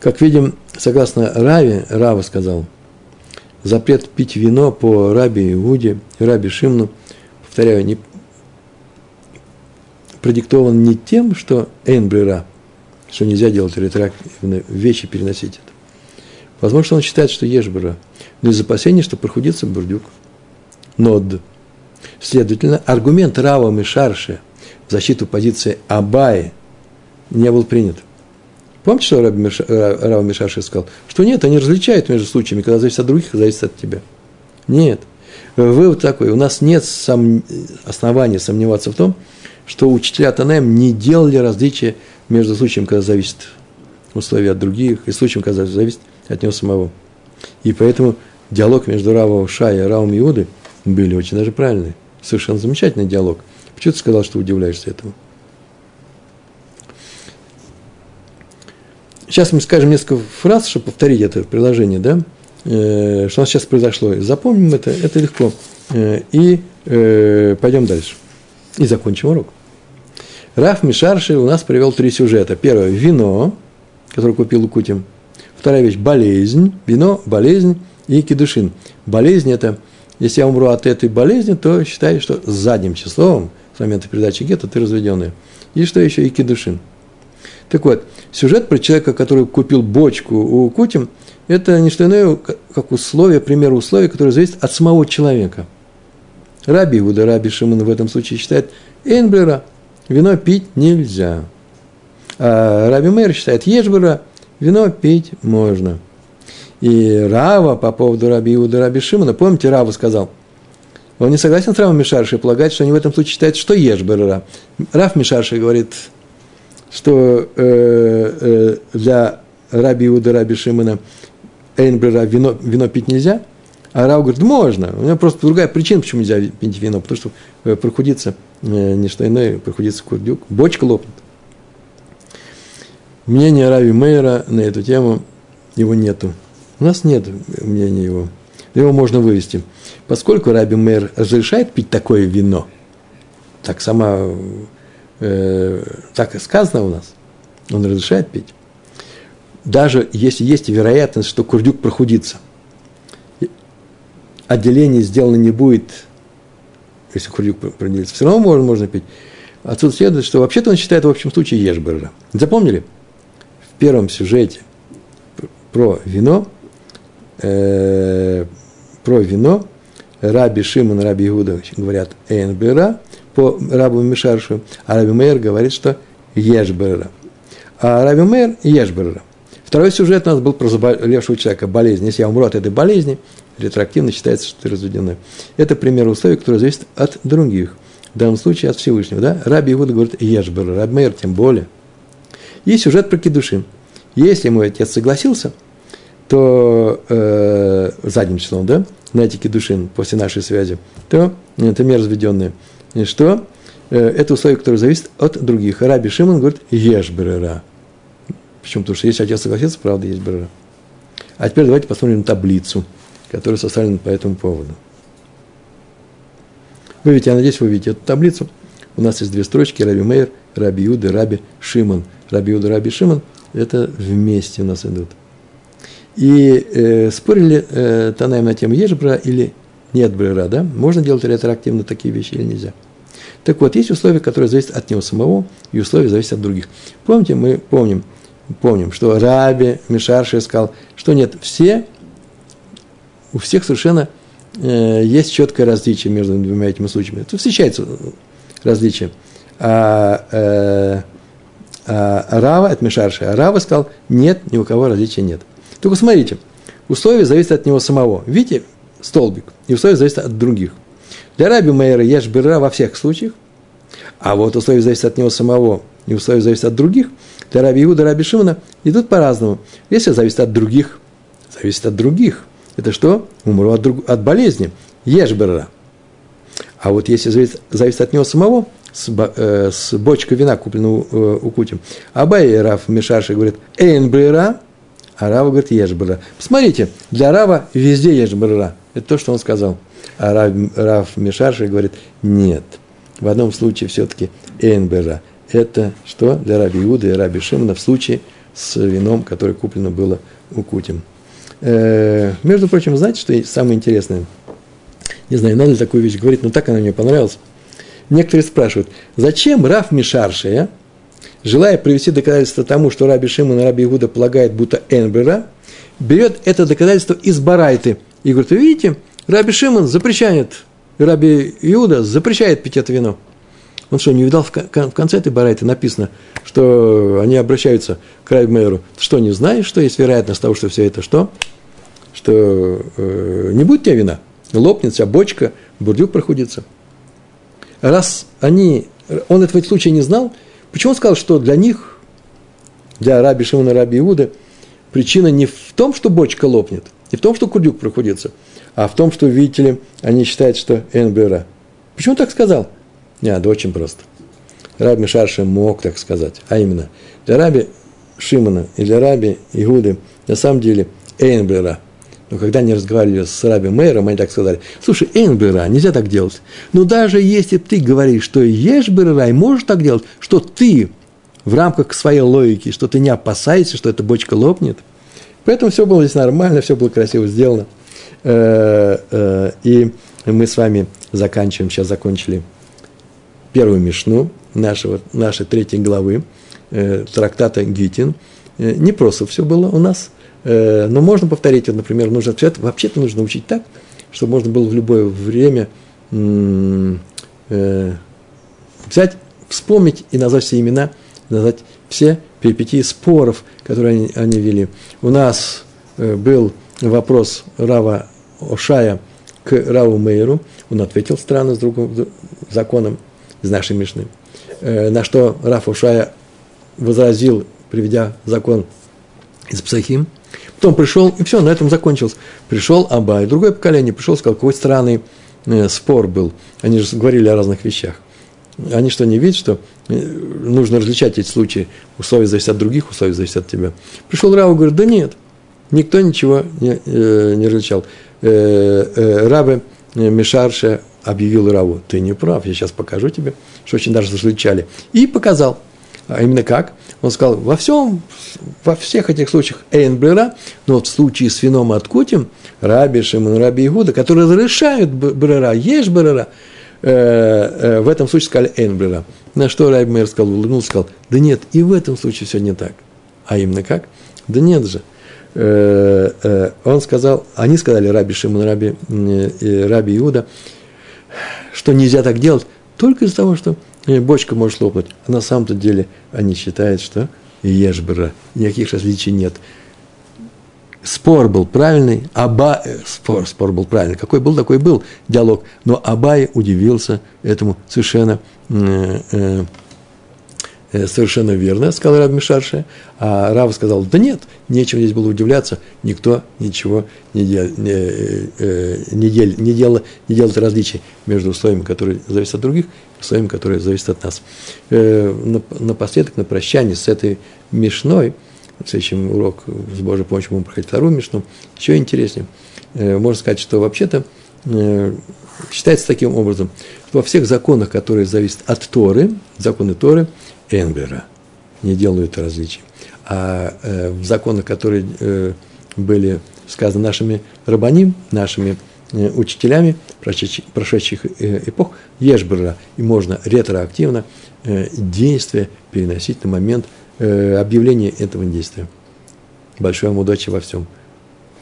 [SPEAKER 1] Как видим, согласно Раве, Рава сказал, запрет пить вино по Раби Иуде Раби Шимну, повторяю, не, продиктован не тем, что эйнбрера, что нельзя делать ретроактивные вещи, переносить это. Возможно, что он считает, что ешбера, но из опасения, что прохудится бурдюк. Нод. Следовательно, аргумент Рава Мишарши в защиту позиции Абаи не был принят. Помните, что Рава Мишарши сказал? Что нет, они различают между случаями, когда зависит от других, а зависит от тебя. Нет. Вывод такой, у нас нет сом... оснований сомневаться в том, что учителя Танем не делали различия между случаем, когда зависит условия от других, и случаем, когда зависит от него самого. И поэтому диалог между Равом Шай и Равом Иуды были очень даже правильные. Совершенно замечательный диалог. Почему ты сказал, что удивляешься этому? Сейчас мы скажем несколько фраз, чтобы повторить это приложение, да? Э, что у нас сейчас произошло. Запомним это, это легко. Э, и э, пойдем дальше и закончим урок. Раф Мишарши у нас привел три сюжета. Первое – вино, которое купил у. Вторая вещь – болезнь. Вино, болезнь и кедушин. Болезнь – это, если я умру от этой болезни, то считай, что задним числом, с момента передачи гетто, ты разведенный. И что еще? И кедушин. Так вот, сюжет про человека, который купил бочку у Кутим, это не что иное, как условие, пример условия, которое зависит от самого человека – Раби Иуда, Раби Шимон в этом случае считает Эйнблера, вино пить нельзя. А Раби Мэр считает Ешбера, вино пить можно. И Рава по поводу Раби Иуда, Раби Шимона, помните, Рава сказал, он не согласен с Равом Мишаршей, полагает, что они в этом случае считают, что Ешбера. Рав Мишарши говорит, что э, э, для Раби Иуда, Раби Шимона Эйнблера вино, вино пить нельзя – а Рау говорит, можно. У меня просто другая причина, почему нельзя пить вино. Потому что э, прохудится э, не что иное, прохудится курдюк. Бочка лопнет. Мнение Рави Мейера на эту тему, его нету. У нас нет мнения его. Его можно вывести. Поскольку Раби Мейер разрешает пить такое вино, так сама э, так и сказано у нас, он разрешает пить. Даже если есть вероятность, что курдюк прохудится, отделение сделано не будет, если курдюк проделится, все равно можно, можно пить. Отсюда следует, что вообще-то он считает в общем случае ешбера. Запомнили? В первом сюжете про вино, э, про вино, Раби Шимон, Раби Иуда говорят Эйнбера по Рабу Мишаршу, а Раби Мейер говорит, что Ешбера. А Раби Мейер – Ешбера. Второй сюжет у нас был про заболевшего человека, болезнь. Если я умру от этой болезни, ретроактивно считается, что ты разведенный. Это пример условий, которые зависят от других. В данном случае от Всевышнего. Да? Раби Иуда говорит Ешбер, Раби Мейер тем более. Есть сюжет про Кедушин. Если мой отец согласился, то э, задним числом, да, на эти Кедушин после нашей связи, то это мер разведенные. И что? Э, это условие, которое зависит от других. Раби Шимон говорит Ешберера. Почему? Потому что если отец согласится, правда, есть брера. А теперь давайте посмотрим таблицу, которая составлена по этому поводу. Вы видите, я надеюсь, вы видите эту таблицу. У нас есть две строчки, Раби Мейер, Раби Юда, Раби Шимон. Раби Юда, Раби Шимон, это вместе у нас идут. И э, спорили э, Танаем на тему, есть брера или нет брера, да? Можно делать ретроактивно такие вещи или нельзя? Так вот, есть условия, которые зависят от него самого, и условия зависят от других. Помните, мы помним, помним, что Раби Мишарши сказал, что нет, все, у всех совершенно э, есть четкое различие между двумя этими случаями. Это встречается различие. А, э, а Рава, это Мишарши, а Рава сказал, нет, ни у кого различия нет. Только смотрите, условия зависят от него самого. Видите, столбик, и условия зависят от других. Для Раби Мейера ешь бера во всех случаях, а вот условия зависят от него самого, и условия зависят от других – для Раби Иуда, Раби Шимона идут по-разному. Если зависит от других, зависит от других. Это что? Умру от, друг, от болезни. Ешбера. А вот если зависит, зависит от него самого, с, э, с бочкой вина, купленного э, у Кути, Абай Раф Мишаши говорит, Эйнбера, а Рава говорит, Ешбера. Посмотрите, для Рава везде Ешбера. Это то, что он сказал. А Рав, Рав Мишаши говорит, нет. В одном случае все-таки Эйнбера – это что для Раби Иуда и Раби Шимона в случае с вином, которое куплено было у Кутим. Э, между прочим, знаете, что самое интересное? Не знаю, надо ли такую вещь говорить, но так она мне понравилась. Некоторые спрашивают, зачем Раф Мишаршия, желая привести доказательство тому, что Раби Шимон и Раби Игуда полагает, будто Энбера, берет это доказательство из Барайты и говорит, вы видите, Раби Шимон запрещает, Раби Иуда запрещает пить это вино. Он что, не видал в конце этой барайты написано, что они обращаются к Райбмейеру. Что, не знаешь, что есть вероятность того, что все это что? Что э, не будет тебя вина, лопнет вся бочка, бурдюк проходится. Раз они, он этого случая не знал, почему он сказал, что для них, для Раби Шимона Раби Иуда, причина не в том, что бочка лопнет, не в том, что курдюк проходится, а в том, что, видите ли, они считают, что НБРА. Почему так сказал? Нет, да очень просто. Раби Шарши мог так сказать, а именно, для Раби Шимона и для Раби Игуды на самом деле Эйнблера. Но когда они разговаривали с Раби Мейером, они так сказали, слушай, Эйнблера, нельзя так делать. Но даже если ты говоришь, что ешь Бера и можешь так делать, что ты в рамках своей логики, что ты не опасаешься, что эта бочка лопнет, поэтому все было здесь нормально, все было красиво сделано. Э, э, и мы с вами заканчиваем, сейчас закончили первую мишну нашего, нашей третьей главы э, трактата Гитин. Не просто все было у нас, но можно повторить, вот, например, нужно это вообще-то нужно учить так, чтобы можно было в любое время э, взять, вспомнить и назвать все имена, назвать все перипетии споров, которые они, они вели. У нас э, был вопрос Рава Ошая к Раву Мейеру, он ответил странно с другим законом, из нашей Мишны. Э, на что Раф Ушая возразил, приведя закон из Псахим. Потом пришел, и все, на этом закончилось. Пришел Абай, другое поколение, пришел, сказал, какой странный э, спор был. Они же говорили о разных вещах. Они что, не видят, что э, нужно различать эти случаи? Условия зависят от других, условия зависят от тебя. Пришел Рав и говорит, да нет, никто ничего не, э, не различал. Э, э, Рабы Мишарша объявил Раву, ты не прав, я сейчас покажу тебе, что очень даже различали, и показал. А именно как? Он сказал, во всем, во всех этих случаях эйн брера, но вот в случае с вином от кутим, раби Шимон, раби Игуда, которые разрешают брера, ешь брера, э, э, в этом случае сказали эйн брера. На что Раби Мейер сказал, улыбнулся, сказал, да нет, и в этом случае все не так. А именно как? Да нет же. Э, э, он сказал, они сказали Раби Шимон, Раби, э, Раби Иуда, что нельзя так делать только из-за того, что бочка может лопнуть. А на самом-то деле они считают, что ешбера, никаких различий нет. Спор был правильный, Аба, спор, спор был правильный, какой был, такой был диалог. Но Абай удивился этому совершенно э, э, Э, совершенно верно, сказал Раб Мишарша, а Рав сказал, да нет, нечего здесь было удивляться, никто ничего не, дел, не, э, не, дел, не, делал, не делает различий между условиями, которые зависят от других, и условиями, которые зависят от нас. Э, напоследок, на прощание с этой Мишной, в следующем урок с Божьей помощью будем проходить вторую Мишну, еще интереснее. Можно сказать, что вообще-то считается таким образом, что во всех законах, которые зависят от Торы, законы Торы – Энбера, не делают различий. А э, в законах, которые э, были сказаны нашими рабаним, нашими э, учителями прошедших, э, эпох, ешбера, и можно ретроактивно э, действие переносить на момент э, объявления этого действия. Большой вам удачи во всем.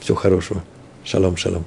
[SPEAKER 1] Всего хорошего. Шалом, шалом.